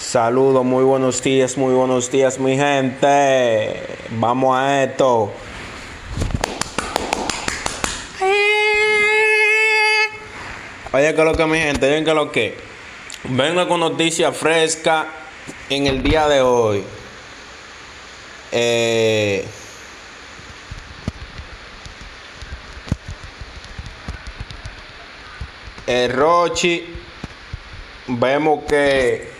Saludos, muy buenos días, muy buenos días, mi gente. Vamos a esto. Oye, que lo que mi gente, oye, que lo que. Vengo con noticias frescas en el día de hoy. Eh, el Rochi, vemos que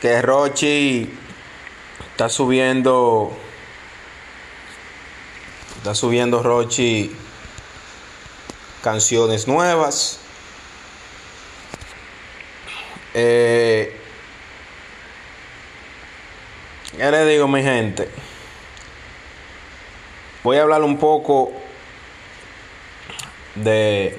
Que Rochi está subiendo. Está subiendo Rochi canciones nuevas. Eh, ¿Qué le digo, mi gente? Voy a hablar un poco de